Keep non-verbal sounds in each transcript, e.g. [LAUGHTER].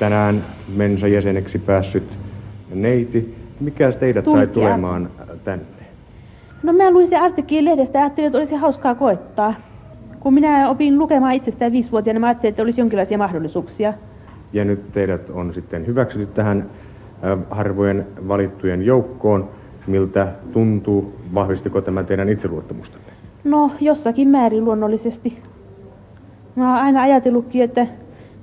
tänään Mensa jäseneksi päässyt neiti. Mikä teidät sai Tulkki tulemaan tänne? No mä luin se artikkelin lehdestä ja ajattelin, että olisi hauskaa koettaa. Kun minä opin lukemaan itsestään viisivuotiaana, mä ajattelin, että olisi jonkinlaisia mahdollisuuksia. Ja nyt teidät on sitten hyväksytty tähän äh, harvojen valittujen joukkoon. Miltä tuntuu? Vahvistiko tämä teidän itseluottamustanne? No, jossakin määrin luonnollisesti. Mä oon aina ajatellutkin, että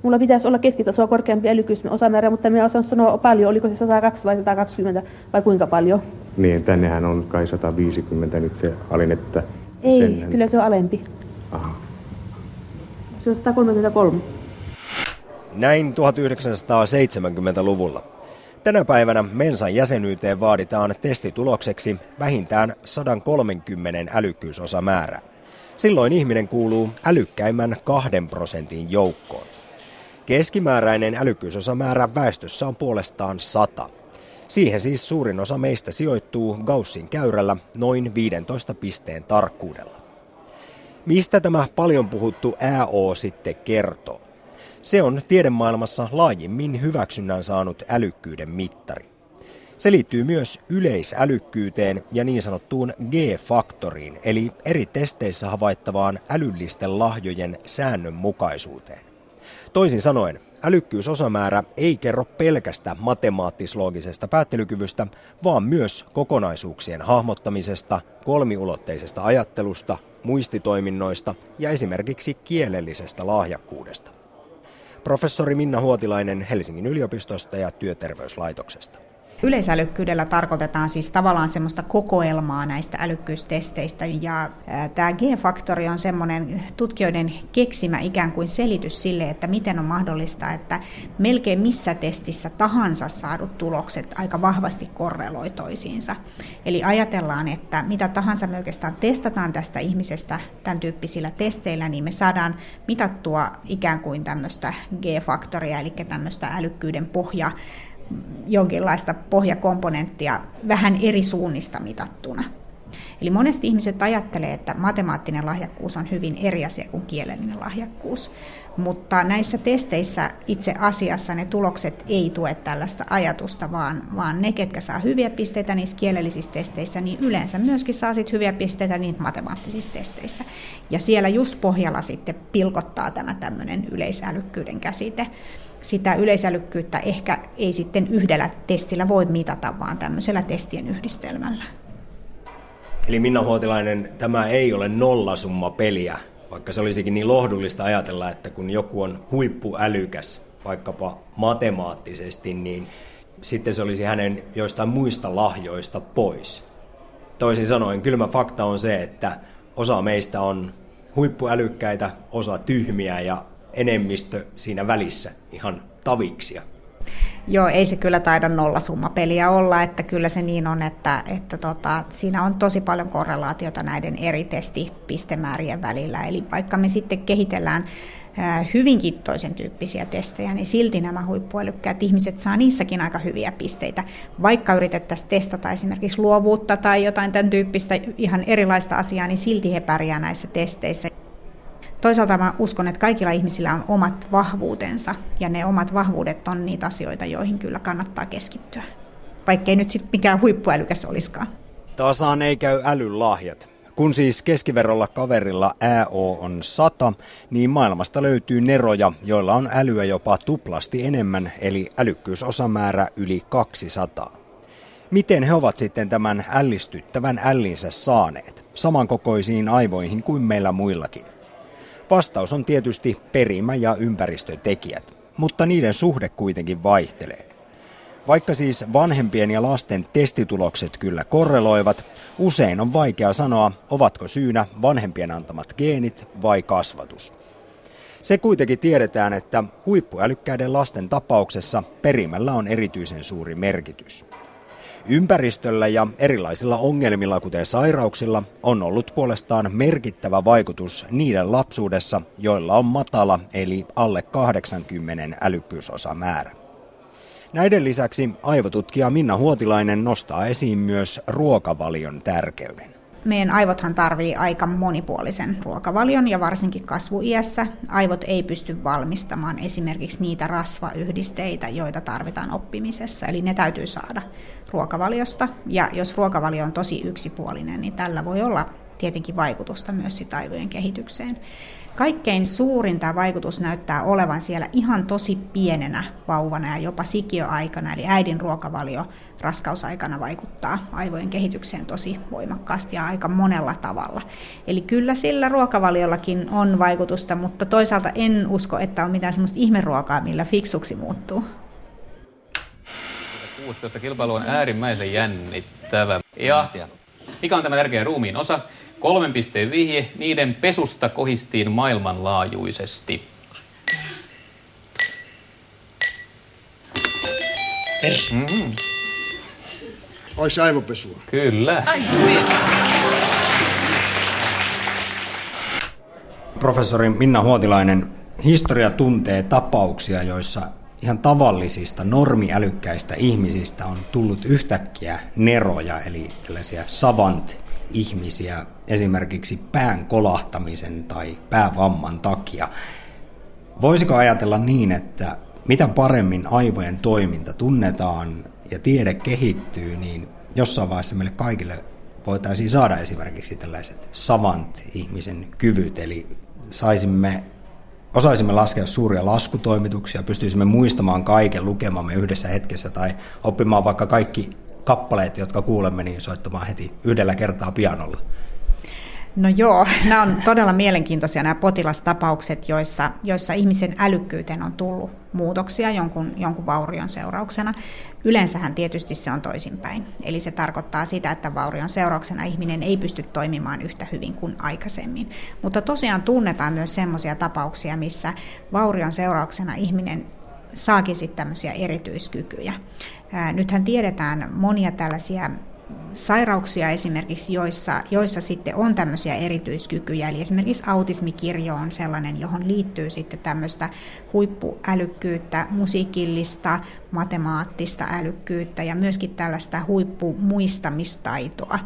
mulla pitäisi olla keskitasoa korkeampi älykkyysmen osamäärä, mutta mä osaan sanoa paljon, oliko se 102 vai 120 vai kuinka paljon. Niin, tännehän on kai 150 nyt se alin, että... Ei, sen- kyllä se on alempi. Aha. Se on 133. Näin 1970-luvulla. Tänä päivänä Mensan jäsenyyteen vaaditaan testitulokseksi vähintään 130 älykkyysosamäärää. Silloin ihminen kuuluu älykkäimmän kahden prosentin joukkoon. Keskimääräinen älykkyysosamäärä väestössä on puolestaan 100. Siihen siis suurin osa meistä sijoittuu Gaussin käyrällä noin 15 pisteen tarkkuudella. Mistä tämä paljon puhuttu AO sitten kertoo? Se on tiedemaailmassa laajimmin hyväksynnän saanut älykkyyden mittari. Se liittyy myös yleisälykkyyteen ja niin sanottuun G-faktoriin, eli eri testeissä havaittavaan älyllisten lahjojen säännönmukaisuuteen. Toisin sanoen, älykkyysosamäärä ei kerro pelkästä matemaattis-loogisesta päättelykyvystä, vaan myös kokonaisuuksien hahmottamisesta, kolmiulotteisesta ajattelusta, muistitoiminnoista ja esimerkiksi kielellisestä lahjakkuudesta. Professori Minna Huotilainen Helsingin yliopistosta ja työterveyslaitoksesta. Yleisälykkyydellä tarkoitetaan siis tavallaan semmoista kokoelmaa näistä älykkyystesteistä ja tämä G-faktori on semmoinen tutkijoiden keksimä ikään kuin selitys sille, että miten on mahdollista, että melkein missä testissä tahansa saadut tulokset aika vahvasti korreloi toisiinsa. Eli ajatellaan, että mitä tahansa me oikeastaan testataan tästä ihmisestä tämän tyyppisillä testeillä, niin me saadaan mitattua ikään kuin tämmöistä G-faktoria, eli tämmöistä älykkyyden pohja jonkinlaista pohjakomponenttia vähän eri suunnista mitattuna. Eli monesti ihmiset ajattelee, että matemaattinen lahjakkuus on hyvin eri asia kuin kielellinen lahjakkuus, mutta näissä testeissä itse asiassa ne tulokset ei tue tällaista ajatusta, vaan, vaan ne, ketkä saa hyviä pisteitä niissä kielellisissä testeissä, niin yleensä myöskin saa sit hyviä pisteitä niin matemaattisissa testeissä. Ja siellä just pohjalla sitten pilkottaa tämä tämmöinen yleisälykkyyden käsite sitä yleisälykkyyttä ehkä ei sitten yhdellä testillä voi mitata, vaan tämmöisellä testien yhdistelmällä. Eli Minna Huotilainen, tämä ei ole nollasumma peliä, vaikka se olisikin niin lohdullista ajatella, että kun joku on huippuälykäs, vaikkapa matemaattisesti, niin sitten se olisi hänen joistain muista lahjoista pois. Toisin sanoen, kylmä fakta on se, että osa meistä on huippuälykkäitä, osa tyhmiä ja enemmistö siinä välissä ihan taviksia. Joo, ei se kyllä taida nollasummapeliä olla, että kyllä se niin on, että, että tota, siinä on tosi paljon korrelaatiota näiden eri testipistemäärien välillä. Eli vaikka me sitten kehitellään hyvinkin toisen tyyppisiä testejä, niin silti nämä huippuälykkäät ihmiset saa niissäkin aika hyviä pisteitä. Vaikka yritettäisiin testata esimerkiksi luovuutta tai jotain tämän tyyppistä ihan erilaista asiaa, niin silti he pärjää näissä testeissä. Toisaalta mä uskon, että kaikilla ihmisillä on omat vahvuutensa, ja ne omat vahvuudet on niitä asioita, joihin kyllä kannattaa keskittyä. Vaikkei nyt sitten mikään huippuälykäs olisikaan. Tasaan ei käy älyn lahjat. Kun siis keskiverrolla kaverilla AO on 100, niin maailmasta löytyy neroja, joilla on älyä jopa tuplasti enemmän, eli älykkyysosamäärä yli 200. Miten he ovat sitten tämän ällistyttävän ällinsä saaneet, samankokoisiin aivoihin kuin meillä muillakin? Vastaus on tietysti perimä- ja ympäristötekijät, mutta niiden suhde kuitenkin vaihtelee. Vaikka siis vanhempien ja lasten testitulokset kyllä korreloivat, usein on vaikea sanoa, ovatko syynä vanhempien antamat geenit vai kasvatus. Se kuitenkin tiedetään, että huippuälykkäiden lasten tapauksessa perimällä on erityisen suuri merkitys. Ympäristöllä ja erilaisilla ongelmilla, kuten sairauksilla, on ollut puolestaan merkittävä vaikutus niiden lapsuudessa, joilla on matala eli alle 80 älykkyysosamäärä. Näiden lisäksi aivotutkija Minna Huotilainen nostaa esiin myös ruokavalion tärkeyden. Meidän aivothan tarvii aika monipuolisen ruokavalion ja varsinkin kasvuiässä aivot ei pysty valmistamaan esimerkiksi niitä rasvayhdisteitä, joita tarvitaan oppimisessa. Eli ne täytyy saada ruokavaliosta ja jos ruokavalio on tosi yksipuolinen, niin tällä voi olla tietenkin vaikutusta myös sit aivojen kehitykseen. Kaikkein suurin tämä vaikutus näyttää olevan siellä ihan tosi pienenä vauvana ja jopa sikiöaikana, eli äidin ruokavalio raskausaikana vaikuttaa aivojen kehitykseen tosi voimakkaasti ja aika monella tavalla. Eli kyllä sillä ruokavaliollakin on vaikutusta, mutta toisaalta en usko, että on mitään sellaista ihmeruokaa, millä fiksuksi muuttuu. 16 kilpailu on äärimmäisen jännittävä. Ja mikä on tämä tärkeä ruumiin osa? Kolmen pisteen vihje, niiden pesusta kohistiin maailmanlaajuisesti. Mm. Olisi aivopesua. Kyllä. Professori Minna Huotilainen, historia tuntee tapauksia, joissa ihan tavallisista normiälykkäistä ihmisistä on tullut yhtäkkiä neroja, eli tällaisia savant-ihmisiä esimerkiksi pään kolahtamisen tai päävamman takia. Voisiko ajatella niin, että mitä paremmin aivojen toiminta tunnetaan ja tiede kehittyy, niin jossain vaiheessa meille kaikille voitaisiin saada esimerkiksi tällaiset savant-ihmisen kyvyt, eli saisimme, osaisimme laskea suuria laskutoimituksia, pystyisimme muistamaan kaiken lukemamme yhdessä hetkessä tai oppimaan vaikka kaikki kappaleet, jotka kuulemme, niin soittamaan heti yhdellä kertaa pianolla. No joo, [LAUGHS] nämä on todella mielenkiintoisia nämä potilastapaukset, joissa, joissa ihmisen älykkyyteen on tullut muutoksia jonkun, jonkun vaurion seurauksena. Yleensähän tietysti se on toisinpäin. Eli se tarkoittaa sitä, että vaurion seurauksena ihminen ei pysty toimimaan yhtä hyvin kuin aikaisemmin. Mutta tosiaan tunnetaan myös sellaisia tapauksia, missä vaurion seurauksena ihminen saakin sitten tämmöisiä erityiskykyjä. Nythän tiedetään monia tällaisia sairauksia esimerkiksi, joissa, joissa sitten on tämmöisiä erityiskykyjä, eli esimerkiksi autismikirjo on sellainen, johon liittyy sitten tämmöistä huippuälykkyyttä, musiikillista, matemaattista älykkyyttä ja myöskin tällaista huippumuistamistaitoa.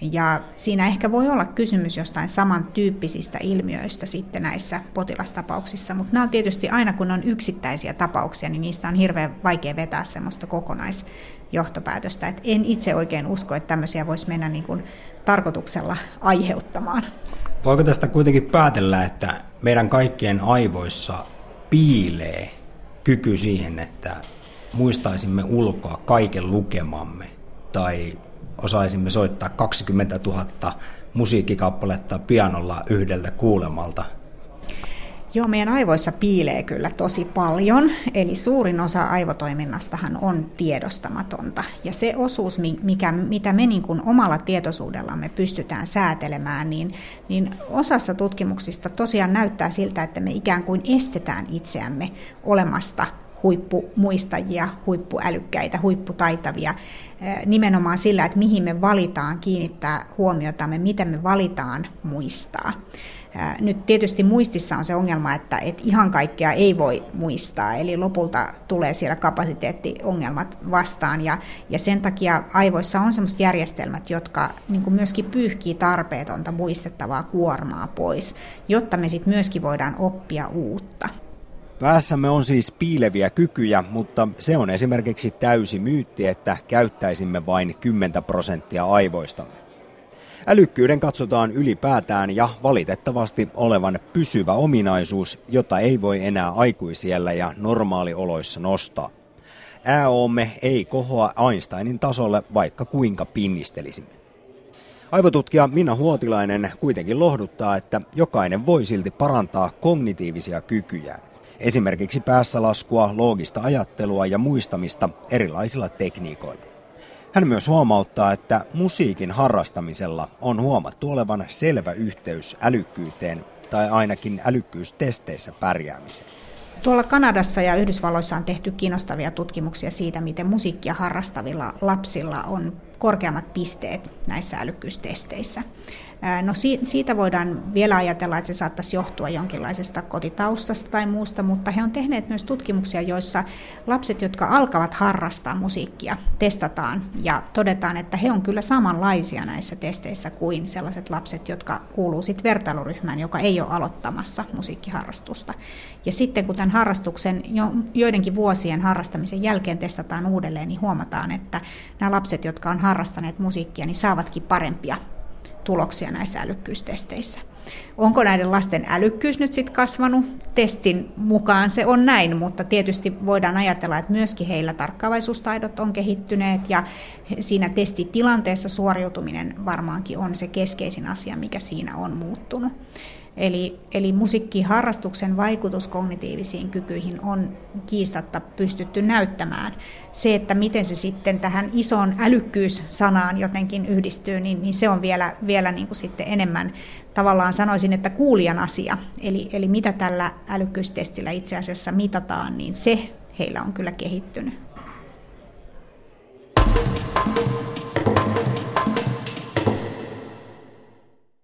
Ja siinä ehkä voi olla kysymys jostain samantyyppisistä ilmiöistä sitten näissä potilastapauksissa, mutta nämä on tietysti aina kun on yksittäisiä tapauksia, niin niistä on hirveän vaikea vetää semmoista kokonaisjohtopäätöstä. Et en itse oikein usko, että tämmöisiä voisi mennä niin kuin tarkoituksella aiheuttamaan. Voiko tästä kuitenkin päätellä, että meidän kaikkien aivoissa piilee kyky siihen, että muistaisimme ulkoa kaiken lukemamme tai osaisimme soittaa 20 000 musiikkikappaletta pianolla yhdeltä kuulemalta. Joo, meidän aivoissa piilee kyllä tosi paljon, eli suurin osa aivotoiminnastahan on tiedostamatonta. Ja se osuus, mikä, mitä me niin kuin omalla tietoisuudellamme pystytään säätelemään, niin, niin osassa tutkimuksista tosiaan näyttää siltä, että me ikään kuin estetään itseämme olemasta huippumuistajia, huippuälykkäitä, huipputaitavia nimenomaan sillä, että mihin me valitaan kiinnittää huomiotamme, miten me valitaan muistaa. Nyt tietysti muistissa on se ongelma, että, että ihan kaikkea ei voi muistaa, eli lopulta tulee siellä kapasiteettiongelmat vastaan, ja, ja sen takia aivoissa on sellaiset järjestelmät, jotka niin myöskin pyyhkii tarpeetonta muistettavaa kuormaa pois, jotta me sitten myöskin voidaan oppia uutta. Päässämme on siis piileviä kykyjä, mutta se on esimerkiksi täysi myytti, että käyttäisimme vain 10 prosenttia aivoista. Älykkyyden katsotaan ylipäätään ja valitettavasti olevan pysyvä ominaisuus, jota ei voi enää aikuisiellä ja normaalioloissa nostaa. Ääoomme ei kohoa Einsteinin tasolle, vaikka kuinka pinnistelisimme. Aivotutkija Minna Huotilainen kuitenkin lohduttaa, että jokainen voi silti parantaa kognitiivisia kykyjään esimerkiksi päässä laskua, loogista ajattelua ja muistamista erilaisilla tekniikoilla. Hän myös huomauttaa, että musiikin harrastamisella on huomattu olevan selvä yhteys älykkyyteen tai ainakin älykkyystesteissä pärjäämiseen. Tuolla Kanadassa ja Yhdysvalloissa on tehty kiinnostavia tutkimuksia siitä, miten musiikkia harrastavilla lapsilla on korkeammat pisteet näissä älykkyystesteissä. No siitä voidaan vielä ajatella, että se saattaisi johtua jonkinlaisesta kotitaustasta tai muusta, mutta he on tehneet myös tutkimuksia, joissa lapset, jotka alkavat harrastaa musiikkia, testataan ja todetaan, että he on kyllä samanlaisia näissä testeissä kuin sellaiset lapset, jotka kuuluu sitten vertailuryhmään, joka ei ole aloittamassa musiikkiharrastusta. Ja sitten kun tämän harrastuksen jo, joidenkin vuosien harrastamisen jälkeen testataan uudelleen, niin huomataan, että nämä lapset, jotka on harrastaneet musiikkia, niin saavatkin parempia tuloksia näissä älykkyystesteissä. Onko näiden lasten älykkyys nyt sitten kasvanut? Testin mukaan se on näin, mutta tietysti voidaan ajatella, että myöskin heillä tarkkaavaisuustaidot on kehittyneet ja siinä testitilanteessa suoriutuminen varmaankin on se keskeisin asia, mikä siinä on muuttunut. Eli, eli musiikkiharrastuksen vaikutus kognitiivisiin kykyihin on kiistatta pystytty näyttämään. Se, että miten se sitten tähän isoon älykkyys-sanaan jotenkin yhdistyy, niin, niin se on vielä, vielä niin kuin sitten enemmän tavallaan sanoisin, että kuulijan asia. Eli, eli mitä tällä älykkyystestillä itse asiassa mitataan, niin se heillä on kyllä kehittynyt.